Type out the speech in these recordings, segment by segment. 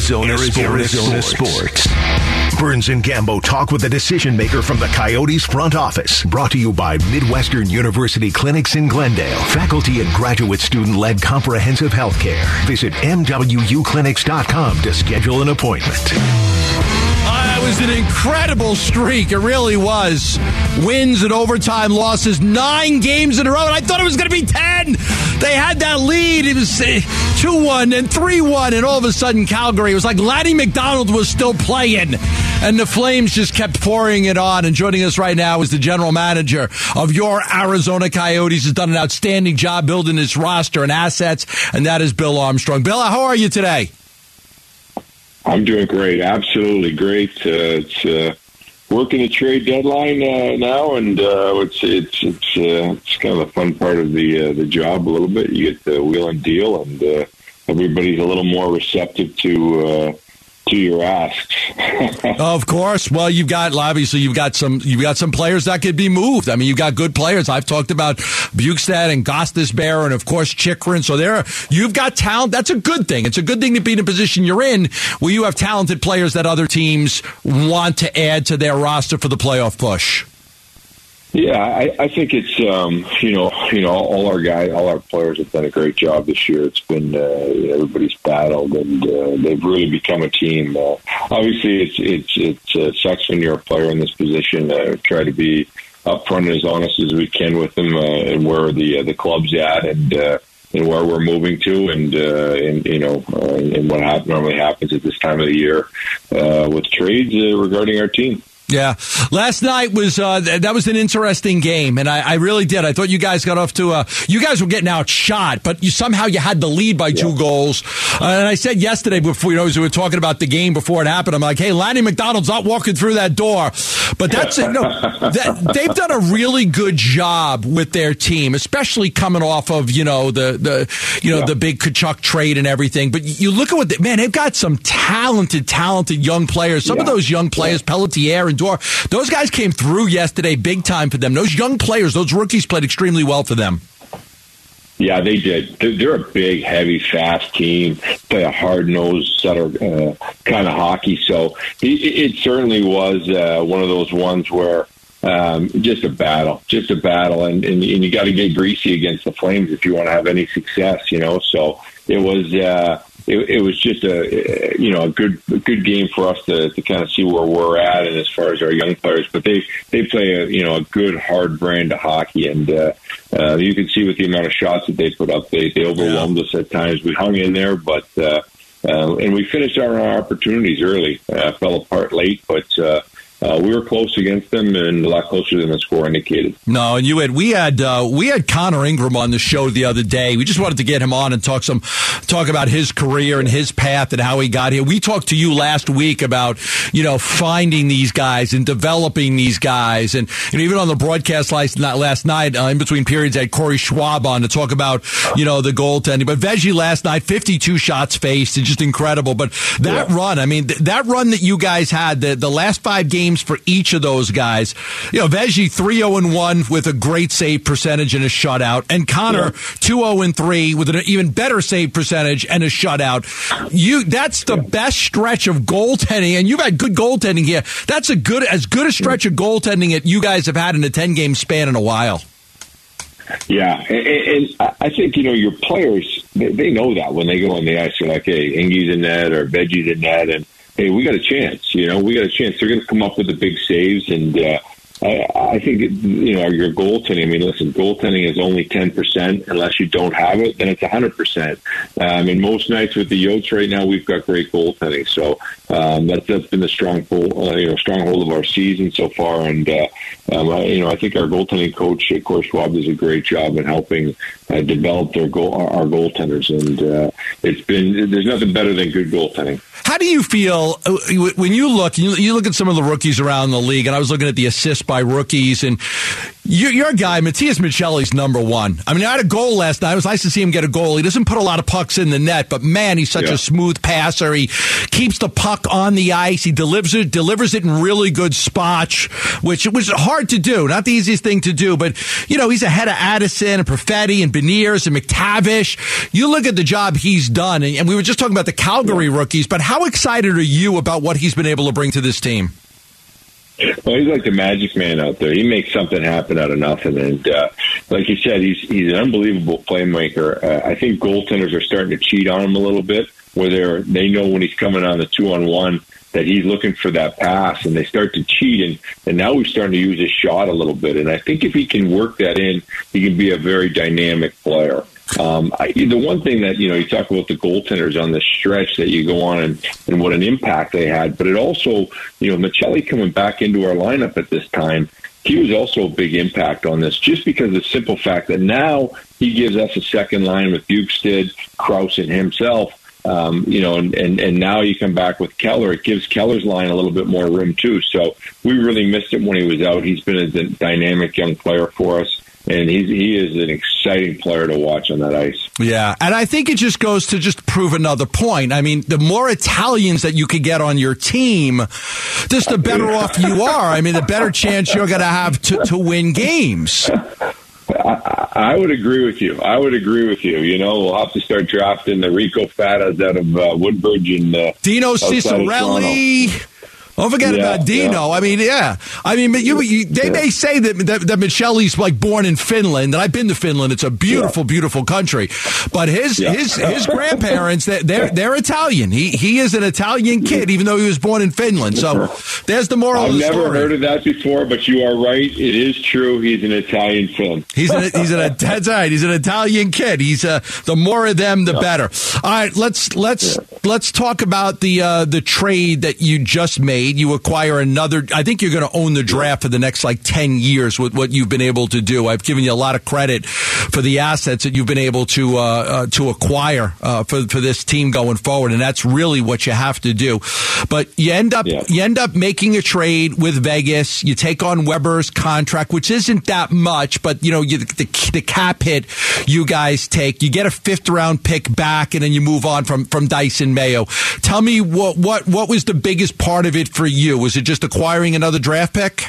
Arizona, Arizona, Arizona Sports. Burns and Gambo talk with a decision maker from the Coyotes front office. Brought to you by Midwestern University Clinics in Glendale. Faculty and graduate student led comprehensive health care. Visit MWUclinics.com to schedule an appointment. Was an incredible streak. It really was. Wins and overtime losses, nine games in a row. And I thought it was going to be 10. They had that lead. It was uh, 2 1 and 3 1. And all of a sudden, Calgary, it was like Lanny McDonald was still playing. And the Flames just kept pouring it on. And joining us right now is the general manager of your Arizona Coyotes. Has done an outstanding job building his roster and assets. And that is Bill Armstrong. Bill, how are you today? I'm doing great. Absolutely great. Uh, it's uh, working the trade deadline uh, now, and uh, it's it's it's uh, it's kind of the fun part of the uh, the job a little bit. You get the wheel and deal, and everybody's a little more receptive to uh, to your asks. of course. Well, you've got obviously you've got some you've got some players that could be moved. I mean, you've got good players. I've talked about Bjugstad and Gostisbehere and of course Chychrun. So there, you've got talent. That's a good thing. It's a good thing to be in a position you're in where you have talented players that other teams want to add to their roster for the playoff push. Yeah, I, I think it's um, you know you know all our guys, all our players have done a great job this year. It's been uh, everybody's battled and uh, they've really become a team. Uh, obviously, it's it's it's uh, sucks when you're a player in this position. Uh, try to be upfront and as honest as we can with them uh, and where the uh, the club's at and. Uh, and where we're moving to, and uh, and you know, uh, and what ha- normally happens at this time of the year uh, with trades uh, regarding our team. Yeah, last night was uh, that was an interesting game, and I, I, really did. I thought you guys got off to a you guys were getting outshot, but you somehow you had the lead by two yeah. goals. Uh, and I said yesterday before you know as we were talking about the game before it happened, I'm like, hey, Lanny McDonald's not walking through that door, but that's you know, that, they've done a really good job with their team, especially coming off of you know the the you know yeah. the big Tkachuk trade and everything. But you look at what they, man, they've got some talented, talented young players. Some yeah. of those young players, Pelletier and door. Those guys came through yesterday big time for them. Those young players, those rookies played extremely well for them. Yeah, they did. They're a big, heavy, fast team. Play a hard nosed, Sutter uh, kind of hockey. So it, it certainly was uh, one of those ones where um, just a battle, just a battle, and and, and you got to get greasy against the Flames if you want to have any success. You know, so it was. Uh, it, it was just a you know a good a good game for us to, to kind of see where we're at and as far as our young players. But they they play a you know a good hard brand of hockey, and uh, uh, you can see with the amount of shots that they put up, they they overwhelmed yeah. us at times. We hung in there, but. Uh, uh, and we finished our opportunities early. Uh, fell apart late, but uh, uh, we were close against them and a lot closer than the score indicated. No, and you had we had uh, we had Connor Ingram on the show the other day. We just wanted to get him on and talk some talk about his career and his path and how he got here. We talked to you last week about you know finding these guys and developing these guys, and you know, even on the broadcast last last night uh, in between periods, I had Corey Schwab on to talk about you know the goaltending. But Veggie last night, fifty two shots faced, it's just incredible. But that yeah. run, I mean, th- that run that you guys had the the last five games games for each of those guys. You know, Veggie 3 0 1 with a great save percentage and a shutout, and Connor 2 0 3 with an even better save percentage and a shutout. You that's the best stretch of goaltending, and you've had good goaltending here. That's a good as good a stretch of goaltending that you guys have had in a 10 game span in a while. Yeah, and, and, I think you know your players they, they, know that when they go on the ice, they're like, "Hey, Ingy's in net or Veggie's in net," and hey, we got a chance. You know, we got a chance. They're going to come up with the big saves, and uh, I, I think you know your goaltending. I mean, listen, goaltending is only ten percent unless you don't have it. Then it's hundred percent. Um, and most nights with the Yotes right now, we've got great goaltending. So um, that's, that's been the strong uh, you know stronghold of our season so far. And uh, um, I, you know, I think our goaltending coach, of course, Schwab, does a great job in helping uh, develop their goal our, our goaltenders. And uh, it's been there's nothing better than good goaltending. How do you feel uh, when you look? You look at some of the rookies around the league, and I was looking at the assists by rookies, and You're a guy, Matias Maccelli's number one. I mean, I had a goal last night. It was nice to see him get a goal. He doesn't put a lot of pucks in the net, but man, he's such yeah. a smooth passer. He keeps the puck on the ice. He delivers it, delivers it in really good spots, which it was hard to do. Not the easiest thing to do, but you know, he's ahead of Addison and Perfetti and Beniers and McTavish. You look at the job he's done, and we were just talking about the Calgary yeah. rookies, but how excited are you about what he's been able to bring to this team? Well, he's like the magic man out there. He makes something happen out of nothing, and uh, like you said, he's he's an unbelievable playmaker. Uh, I think goaltenders are starting to cheat on him a little bit, where they they know when he's coming on the two on one that he's looking for that pass, and they start to cheat, and and now he's starting to use his shot a little bit. And I think if he can work that in, he can be a very dynamic player. Um, I, the one thing that you know you talk about the goaltenders on the stretch that you go on and, and what an impact they had, but it also you know Maccelli coming back into our lineup at this time, he was also a big impact on this, just because of the simple fact that now he gives us a second line with Bjugstad, Crouse, and himself. Um, you know, and, and, and now you come back with Keller. It gives Keller's line a little bit more room too. So we really missed him when he was out. He's been a dynamic young player for us and he's, he is an exciting player to watch on that ice. Yeah, and I think it just goes to just prove another point. I mean, the more Italians that you could get on your team, just the better off you are. I mean, the better chance you're going to have to win games. I, I, would agree with you. I would agree with you. You know, we'll have to start drafting the Rico Fatas out of uh, Woodbridge and uh, Dino Ciccarelli. Don't forget yeah, about Dino. Yeah. I mean, yeah. I mean, you, you they yeah. may say that, that that Maccelli's like born in Finland, and I've been to Finland. It's a beautiful, beautiful country. But his his his grandparents they're they're Italian. He he is an Italian kid, even though he was born in Finland. So there's the moral. I've the never story. heard of that before, but you are right. It is true. He's an Italian film. He's an he's an that's right. He's an Italian kid. He's uh, the more of them, the better. All right, let's let's let's talk about the uh, the trade that you just made. You acquire another. I think you're going to own the draft for the next like ten years with what you've been able to do. I've given you a lot of credit for the assets that you've been able to uh, uh, to acquire uh, for for this team going forward, and that's really what you have to do. But you end up yeah. you end up making a trade with Vegas. You take on Weber's contract, which isn't that much, but you know you, the, the cap hit you guys take. You get a fifth round pick back, and then you move on from from Dysin Mayo. Tell me what what what was the biggest part of it for you? Was it just acquiring another draft pick?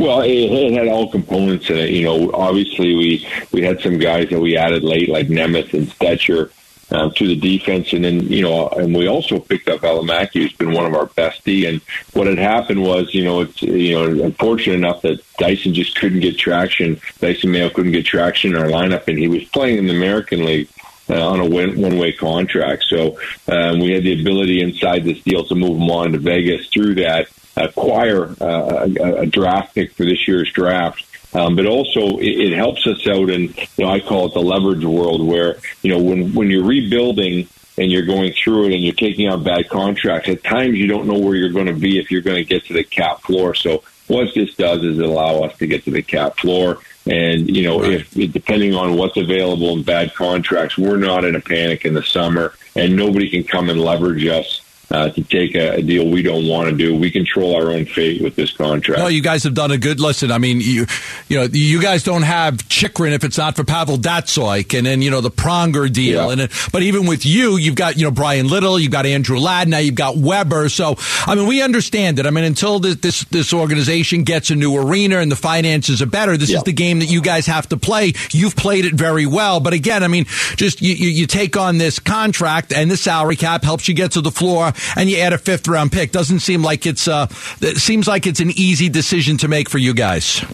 Well, it, it, had all components in it. You know, obviously we we had some guys that we added late, like Nemeth and Stecher, um, to the defense, and then you know, and we also picked up Valimaki, who's been one of our bestie. And what had happened was, you know, it's you know, unfortunate enough that Dysin just couldn't get traction. Dysin Mayo couldn't get traction in our lineup, and he was playing in the American League uh, on a one way contract. So um, we had the ability inside this deal to move him on to Vegas through that, acquire uh, a, a, draft pick for this year's draft. Um, but also it, it, helps us out in, you know, I call it the leverage world where, you know, when, when you're rebuilding and you're going through it and you're taking on bad contracts, at times you don't know where you're going to be if you're going to get to the cap floor. So what this does is allow us to get to the cap floor and you know, right. if depending on what's available in bad contracts, we're not in a panic in the summer, and nobody can come and leverage us uh, to take a, a, deal we don't want to do. We control our own fate with this contract. No, you guys have done a good listen. I mean, you you know, you guys don't have Chychrun if it's not for Pavel Datsyuk, and then you know the Pronger deal, yeah. and but even with you, you've got you know Bryan Little, you've got Andrew Ladd, now you've got Weber. So I mean, we understand it. I mean, until this this, this organization gets a new arena and the finances are better, this yeah. is the game that you guys have to play. You've played it very well, but again, I mean, just you, you, you take on this contract and the salary cap helps you get to the floor and you add a fifth round pick. Doesn't seem like it's uh, it seems like it's an easy decision to make for you guys.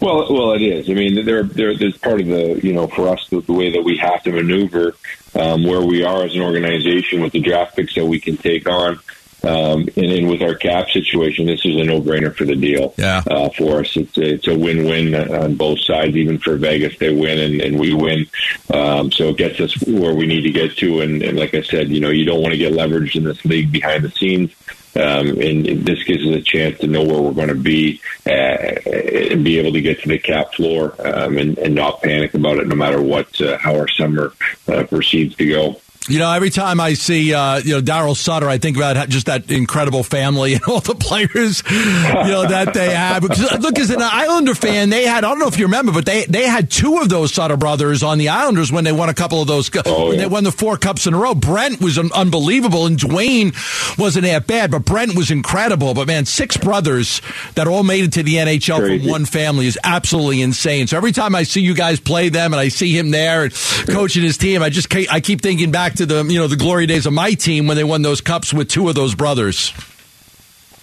Well, well, it is. I mean, there, there, there's part of the, you know, for us, the, the way that we have to maneuver um, where we are as an organization with the draft picks that we can take on. Um, and, and with our cap situation, this is a no-brainer for the deal. Yeah. Uh, for us, it's a, it's a win-win on both sides. Even for Vegas, they win and, and we win. Um, so it gets us where we need to get to. And, and like I said, you know, you don't want to get leveraged in this league behind the scenes. Um, and this gives us a chance to know where we're going to be uh, and be able to get to the cap floor um, and, and, not panic about it, no matter what uh, how our summer uh, proceeds to go. You know, every time I see uh, you know Daryl Sutter, I think about just that incredible family and all the players you know that they have. Because, look, as an Islander fan, they had I don't know if you remember, but they they had two of those Sutter brothers on the Islanders when they won a couple of those. Oh, yeah. They won the four cups in a row. Brent was unbelievable, and Duane wasn't that bad, but Brent was incredible. But man, six brothers that all made it to the NHL Crazy. from one family is absolutely insane. So every time I see you guys play them, and I see him there and coaching his team, I just I keep thinking back to the you know the glory days of my team when they won those cups with two of those brothers.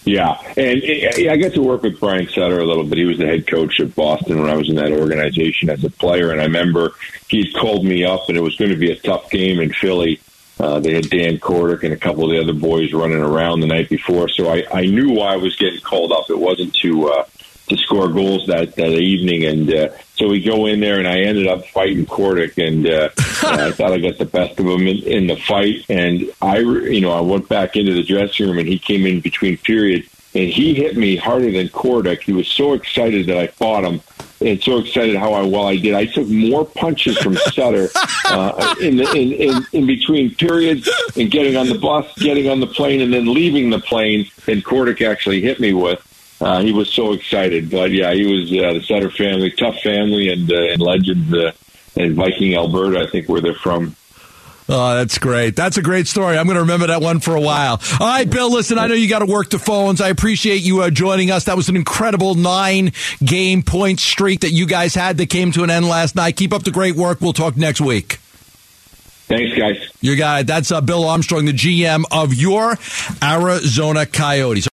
Yeah, and I got to work with Brian Sutter a little bit. He was the head coach at Boston when I was in that organization as a player, and I remember he called me up, and it was going to be a tough game in Philly. Uh, they had Dan Kordic and a couple of the other boys running around the night before, so I, I knew why I was getting called up. It wasn't to uh, to score goals that that evening, and uh, so we go in there, and I ended up fighting Kordic, and uh, I thought I got the best of him in, in the fight, and I, you know, I went back into the dressing room, and he came in between periods, and he hit me harder than Kordic. He was so excited that I fought him, and so excited how I, well I did. I took more punches from Sutter uh, in, the, in, in in between periods, and getting on the bus, getting on the plane, and then leaving the plane, and Kordic actually hit me with uh, he was so excited. But yeah, he was uh, the Sutter family, tough family, and uh, and legends uh, in Viking, Alberta. I think where they're from. Oh, that's great. That's a great story. I'm going to remember that one for a while. All right, Bill, listen, I know you got to work the phones. I appreciate you uh, joining us. That was an incredible nine game point streak that you guys had that came to an end last night. Keep up the great work. We'll talk next week. Thanks, guys. Your guy, that's uh, Bill Armstrong, the GM of your Arizona Coyotes.